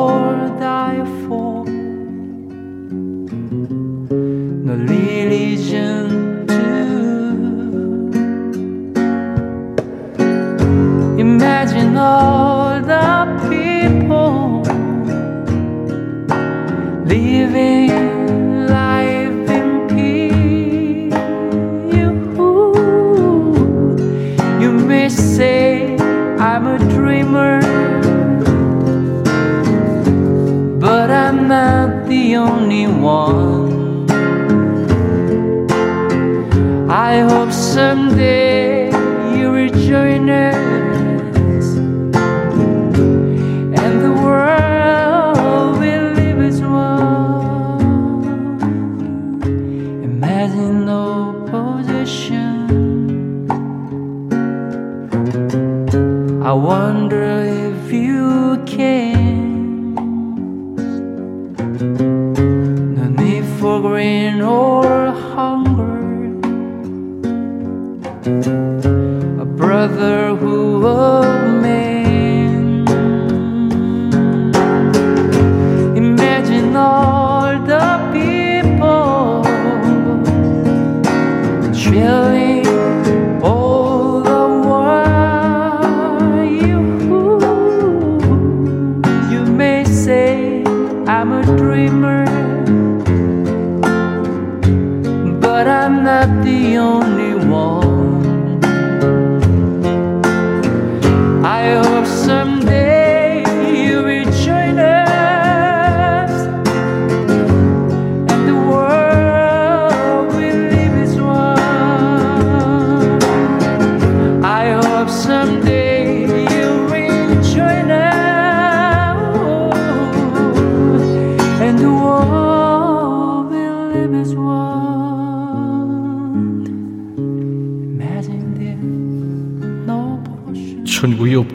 for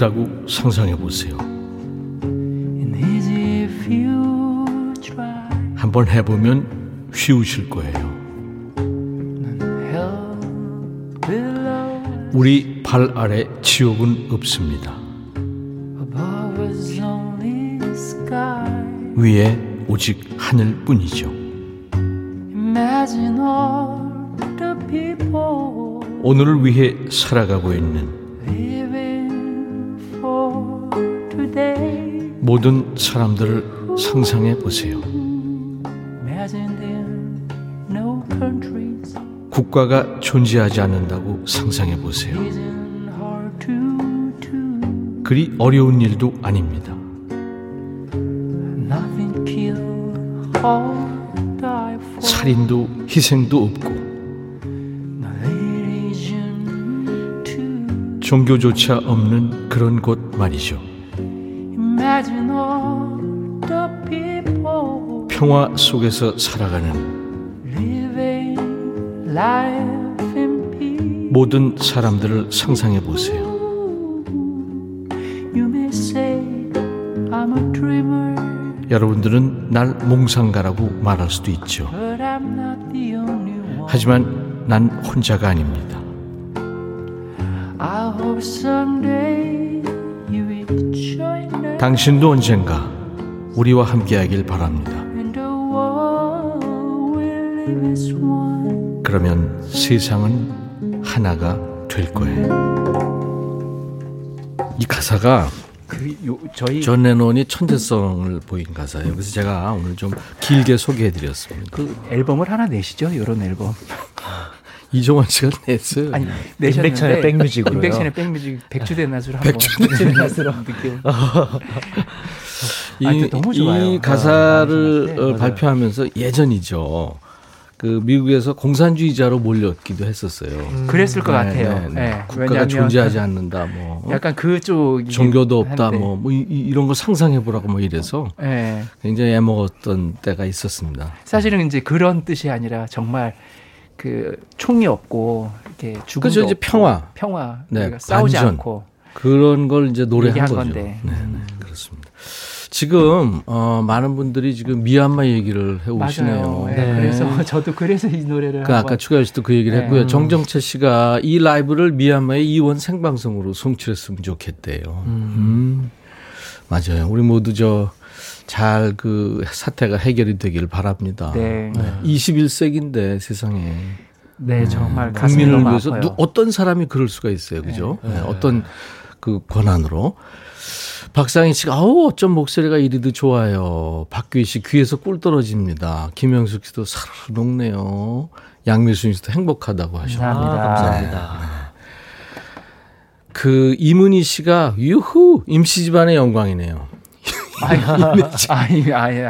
없다고 상상해 보세요. 한번 해보면 쉬우실 거예요. 우리 발 아래 지옥은 없습니다. 위에 오직 하늘뿐이죠. Imagine all the people 오늘을 위해 살아가고 있는 모든 사람들을 상상해 보세요. 국가가 존재하지 않는다고 상상해 보세요. 그리 어려운 일도 아닙니다. 살인도 희생도 없고 종교조차 없는 그런 곳 말이죠. 평화 속에서 살아가는. 모든 사람들을 상상해 보세요. You may say I'm a dreamer, 여러분들은 날 몽상가라고 말할 수도 있죠. but I'm not the only one. 하지만 난 혼자가 아닙니다. I hope someday you will join us 당신도 언젠가 우리와 함께하길 바랍니다. 그러면 세상은 하나가 될 거예요. 이 가사가 그 요, 저희 존 레논이 천재성을 보인 가사예요. 그래서 제가 오늘 좀 길게 소개해 드렸습니다. 그 앨범을 하나 내시죠? 이런 앨범. 이종환 씨가 냈어요. 아니 내셨는데 인백천의 백뮤직으로요? 인백션의 백뮤직 백주대 나수로 한번 백주대 나수로 느낌. 이, 아니, 너무 좋아요. 이 아, 가사를 맞아요. 발표하면서 예전이죠. 그 미국에서 공산주의자로 몰렸기도 했었어요. 그랬을 것 네, 같아요. 네, 네. 예, 국가가 존재하지 않는다. 뭐 약간 그쪽 종교도 없다. 뭐, 뭐 이, 런걸 상상해 보라고 뭐 이래서 예. 굉장히 애먹었던 때가 있었습니다. 사실은 이제 그런 뜻이 아니라 정말 그 총이 없고 이렇게 죽음도 그죠, 이제 평화. 평화 네, 우리가 싸우지 반전. 않고 그런 걸 이제 노래한 거죠. 건데. 네, 네, 그렇습니다. 지금 어, 많은 분들이 지금 미얀마 얘기를 해 오시네요. 맞아요. 예, 네. 그래서 저도 그래서 이 노래를 그 아까 추가열 씨도 그 얘기를 네. 했고요. 정정채 씨가 이 라이브를 미얀마의 이원 생방송으로 송출했으면 좋겠대요. 음. 맞아요. 우리 모두 저 잘 그 사태가 해결이 되기를 바랍니다. 네. 21세기인데 세상에 네, 정말 가슴이 국민을 위해서. 누, 어떤 사람이 그럴 수가 있어요. 그죠? 네, 어떤 그 권한으로. 박상희 씨가 아우 어쩜 목소리가 이리도 좋아요. 박규희 씨 귀에서 꿀 떨어집니다. 김영숙 씨도 사르르 녹네요. 양미순 씨도 행복하다고 하셨고. 감사합니다. 아, 감사합니다. 그 이문희 씨가 유후 임시 집안의 영광이네요. 아니, 아니, 아니,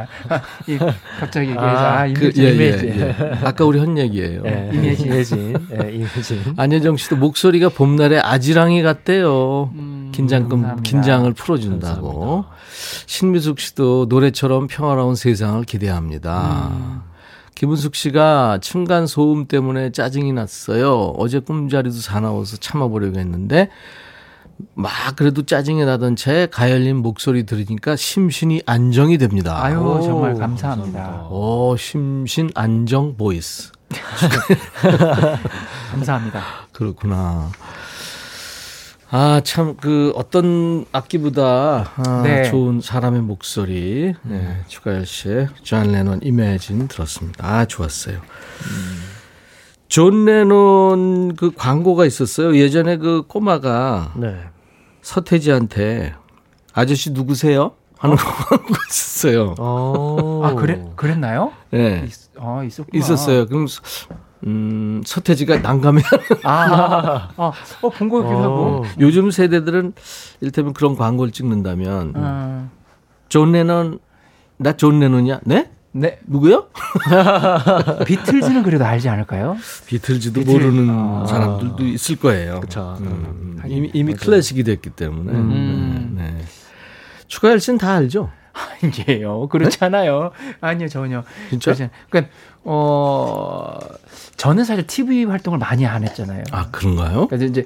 갑자기 얘기해서 아, 아, 이미지, 그, 예, 이미지. 예, 예. 아까 우리 한 얘기예요. 예, 이매진. 이매진. 예, 이매진. 안혜정 씨도 목소리가 봄날의 아지랑이 같대요. 음, 긴장금 감사합니다. 긴장을 풀어준다고. 신미숙 씨도 노래처럼 평화로운 세상을 기대합니다. 음. 김은숙 씨가 층간 소음 때문에 짜증이 났어요. 어제 꿈자리도 사나워서 참아보려고 했는데 막 그래도 짜증이 나던 차에 추가열님 목소리 들으니까 심신이 안정이 됩니다. 아유, 오, 정말 감사합니다. 오, 심신 안정 voice. 감사합니다. 그렇구나. 아, 참, 그, 어떤 악기보다, 아, 네. 좋은 사람의 목소리, 네, 추가열 씨의 존 레논 Imagine 들었습니다. 아, 좋았어요. 존 레논 그 광고가 있었어요. 예전에 그 꼬마가 네. 서태지한테 아저씨 누구세요? 하는 광고 있었어요. 어. 아, 그래, 그랬나요? 네. 있, 아, 있었구나. 있었어요. 그럼, 음, 서태지가 난감해 아, 아, 어, 본거 같기도 하고. 요즘 세대들은 일테면 그런 광고를 찍는다면 아, 존 레논 나 존 레논이야? 네? 네. 누구요? 비틀즈는 그래도 알지 않을까요? 비틀즈도 비틀- 모르는 아. 사람들도 있을 거예요. 그쵸. 음, 이미 이미 클래식이 됐기 때문에. 음. 네. 네. 추가열 씨는 다 알죠? 아니에요. 그렇잖아요. 아니요, 전혀. 진짜? 그러니까, 어, 저는 사실 TV 활동을 많이 안 했잖아요. 아 그런가요? 그래서 이제,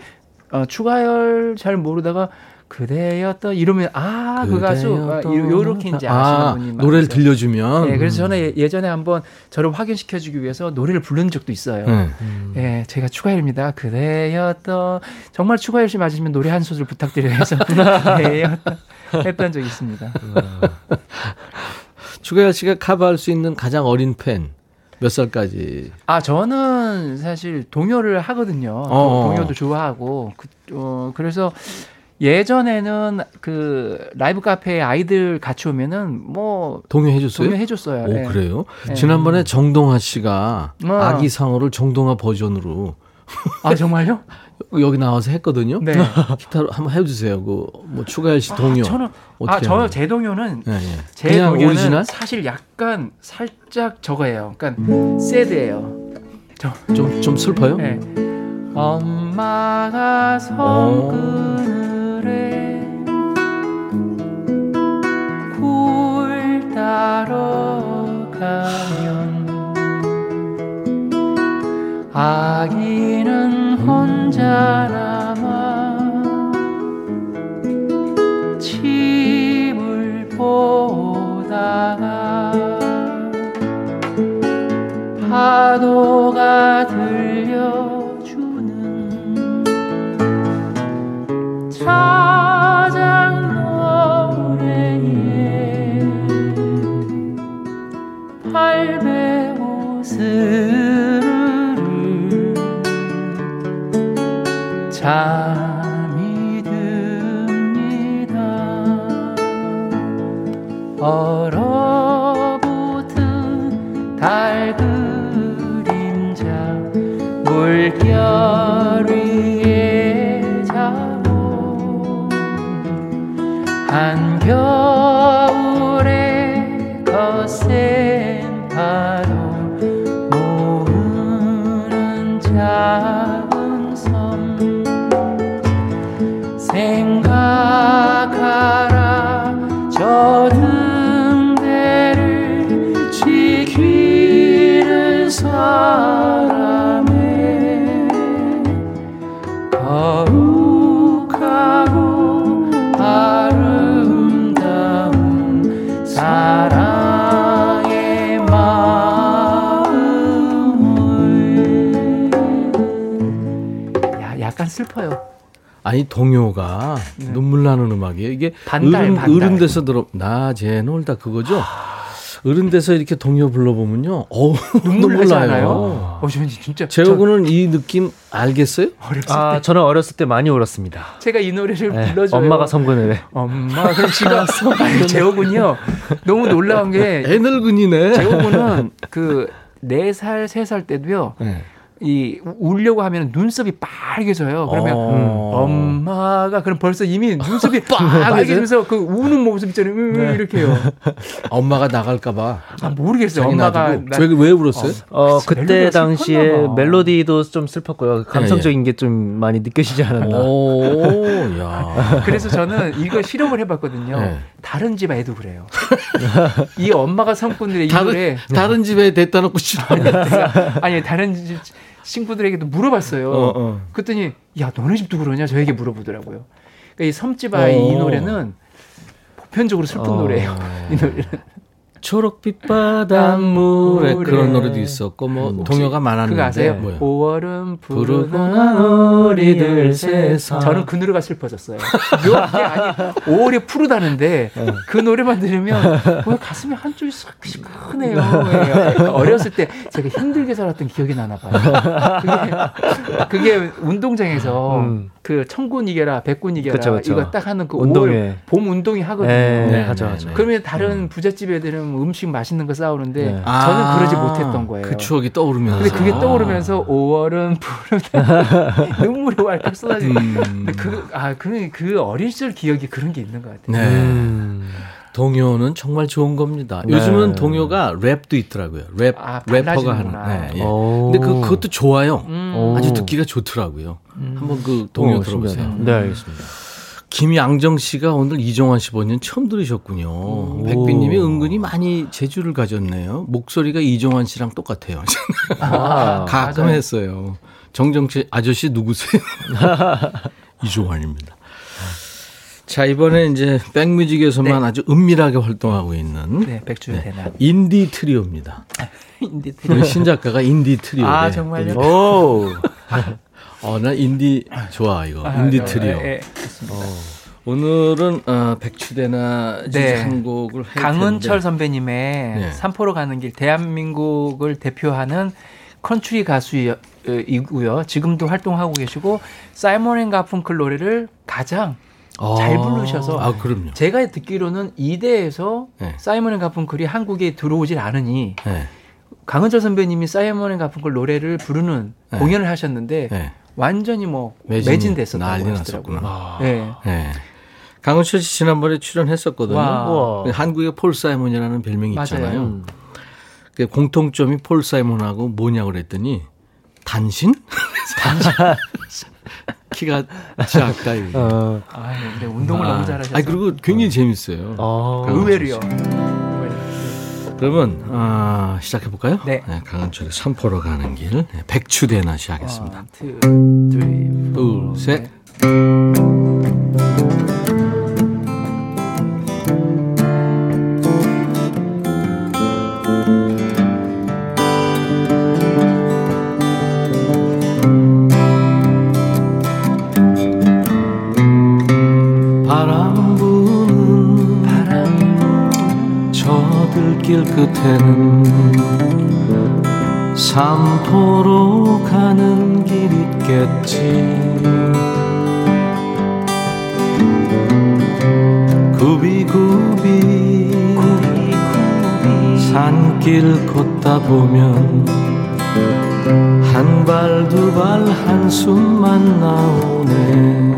어, 추가열 잘 모르다가, 그대였던 이러면, 아, 그 가수, 아, 요- 요렇게 이제 아시는 아, 분이 노래를. 들려주면. 네, 그래서 저는 예- 예전에 한번 저를 확인시켜주기 위해서 노래를 부른 적도 있어요. 네. 예, 제가 추가열입니다. 그대였던 정말 추가열 씨 맞으시면 노래 한 소절 부탁드려요 해서 그대였던 했던 적이 있습니다. 추가열 씨가 커버할 수 있는 가장 어린 팬 몇 살까지? 아 저는 사실 동요를 하거든요. 어. 동요도 좋아하고 그, 어, 그래서 예전에는 그 라이브 카페에 아이들 같이 오면은 뭐 동요해 줬어요? 동요 해 줬어요. 오 예. 그래요? 네. 지난번에 정동아 씨가 어. 아기 상어를 정동아 버전으로 아 정말요? 여기 나와서 했거든요. 네. 기타로 한번 해주세요. 그뭐 추가열 씨 동요. 아, 저는 아 어떻게 저 하는 제 동요는 예, 예. 제 동요는 오리지널? 사실 약간 살짝 저거예요. 그러니까 새드예요. 좀, 좀 슬퍼요? 네. 엄마가 성그 파도 약간 슬퍼요. 아니 동요가 눈물 나는 음악이에요. 이게 네. 반달, 어른, 반달. 어른 돼서 들어 나제 놀다 그거죠. 어른 돼서 이렇게 동요 불러보면요, 어우 눈물 눈물 나요. 어, 저는 진짜 재호군은 이 느낌 알겠어요? 저 어렸을 아, 때 저는 어렸을 때 많이 울었습니다. 제가 이 노래를 네, 불러줘요. 엄마가 성근을 엄마 그럼 아니, 재호군요. 너무 놀라운 게 애늙은이네. 재호군은 그네살세살 때도요. 네. 이 우- 울려고 하면 눈썹이 빨개져요. 그러면 어. 음, 엄마가 그럼 벌써 이미 눈썹이 빨개지면서 그 우는 모습 있잖아요. 으, 네. 이렇게 해요. 엄마가 나갈까봐. 아, 모르겠어요. 엄마가. 나- 왜, 왜 울었어요? 어, 그때 멜로디가 당시에. 멜로디도 좀 슬펐고요. 감성적인 게 좀 많이 느껴지지 않았나. 오, 야. 그래서 저는 이거 실험을 해봤거든요. 네. 다른 집 애도 그래요. 이 엄마가 성분들의 이 노래 다른, 다른 집에 대다 놓고 싫어. 내가 아니 다른 집 친구들에게도 물어봤어요. 어, 어. 그랬더니 야 너네 집도 그러냐 저에게 물어보더라고요. 그러니까 이 섬집 아이 이 어. 노래는 보편적으로 슬픈 어. 노래예요. 이 노래는 초록빛 바닷물에 물에. 그런 노래도 있었고 뭐 혹시 동요가 많았는데 그거 아세요? 뭐요? 5월은 부르고 부르는 난 어리들 세상. 저는 그 노래가 슬퍼졌어요. 묘하게 아니 5월이 푸르다는데 그 노래만 들으면 왜 가슴이 한쪽이 시큰해요. 예. 어렸을 때 제가 힘들게 살았던 기억이 나나 봐요. 그게, 그게 운동장에서 음. 그 천군 이겨라, 백군 이겨라 그쵸, 그쵸. 이거 딱 하는 그 운동회. 5월 봄 운동이 하거든요. 네, 네, 하죠, 네, 하죠. 네. 그러면 다른 부잣집 애들은 음식 맛있는 거 싸우는데 네. 저는 그러지 못했던 거예요. 그 추억이 떠오르면서. 근데 그게 떠오르면서 5월은 푸르다 눈물이 왈칵 쏟아지고 음. 근데 그, 아, 그, 그 어린 시절 기억이 그런 게 있는 것 같아요. 네. 음. 동요는 정말 좋은 겁니다. 네. 요즘은 동요가 랩도 있더라고요. 랩 아, 래퍼가 하는. 네, 예. 오. 근데 그 그것도 좋아요. 음. 오. 아주 듣기가 좋더라고요. 한번 그 동요 어, 들어보세요. 신기하다. 네, 알겠습니다. 김양정 씨가 오늘 이종환 씨 버전 처음 들으셨군요. 백비님이 은근히 많이 재주를 가졌네요. 목소리가 이종환 씨랑 똑같아요. 아, 가끔 맞아요. 했어요. 정정치 아저씨 누구세요? 이종환입니다. 자 이번에 이제 백뮤직에서만 네. 아주 은밀하게 활동하고 있는 네, 백주대낮. 인디 트리오입니다. 인디 우리 신작가가 인디 트리오. 아, 정말요? 오. 어, 나 인디 좋아 이거. 아, 인디 네, 트리오. 예, 좋습니다. 오늘은 어, 백주대낮 네. 한 곡을 할 강은철. 선배님의 네. 삼포로 가는 길 대한민국을 대표하는 컨트리 가수이고요. 지금도 활동하고 계시고 사이먼 앤 가펑클 노래를 가장 잘 부르셔서 아 그럼요. 제가 듣기로는 이대에서 네. 사이먼 앤 가펑클이 한국에 들어오질 않으니 네. 강은철 선배님이 사이먼 앤 가펑클 노래를 부르는 네. 공연을 하셨는데 네. 완전히 뭐 매진, 매진됐었다고 난리 하시더라고요. 났었구나. 네. 네. 강은철 씨 지난번에 출연했었거든요. 와. 한국의 폴 사이먼이라는 별명이 맞아요. 있잖아요. 음. 그 공통점이 폴 사이먼하고 뭐냐고 그랬더니 단신? 단신. 키가 작다 이거. 어. 아, 근데 운동을 너무 잘하셔서 아 그리고 굉장히 재밌어요. 어. 의외로요. 그러면 아, 시작해 볼까요? 네. 강은철의 삼포로 가는 길 네, 백주대낮 시작하겠습니다. one, two, three, 둘, 셋. 바 끝에는 산포로 가는 길 있겠지. 구비구비 산길 걷다 보면 한 발 두 발 한숨만 나오네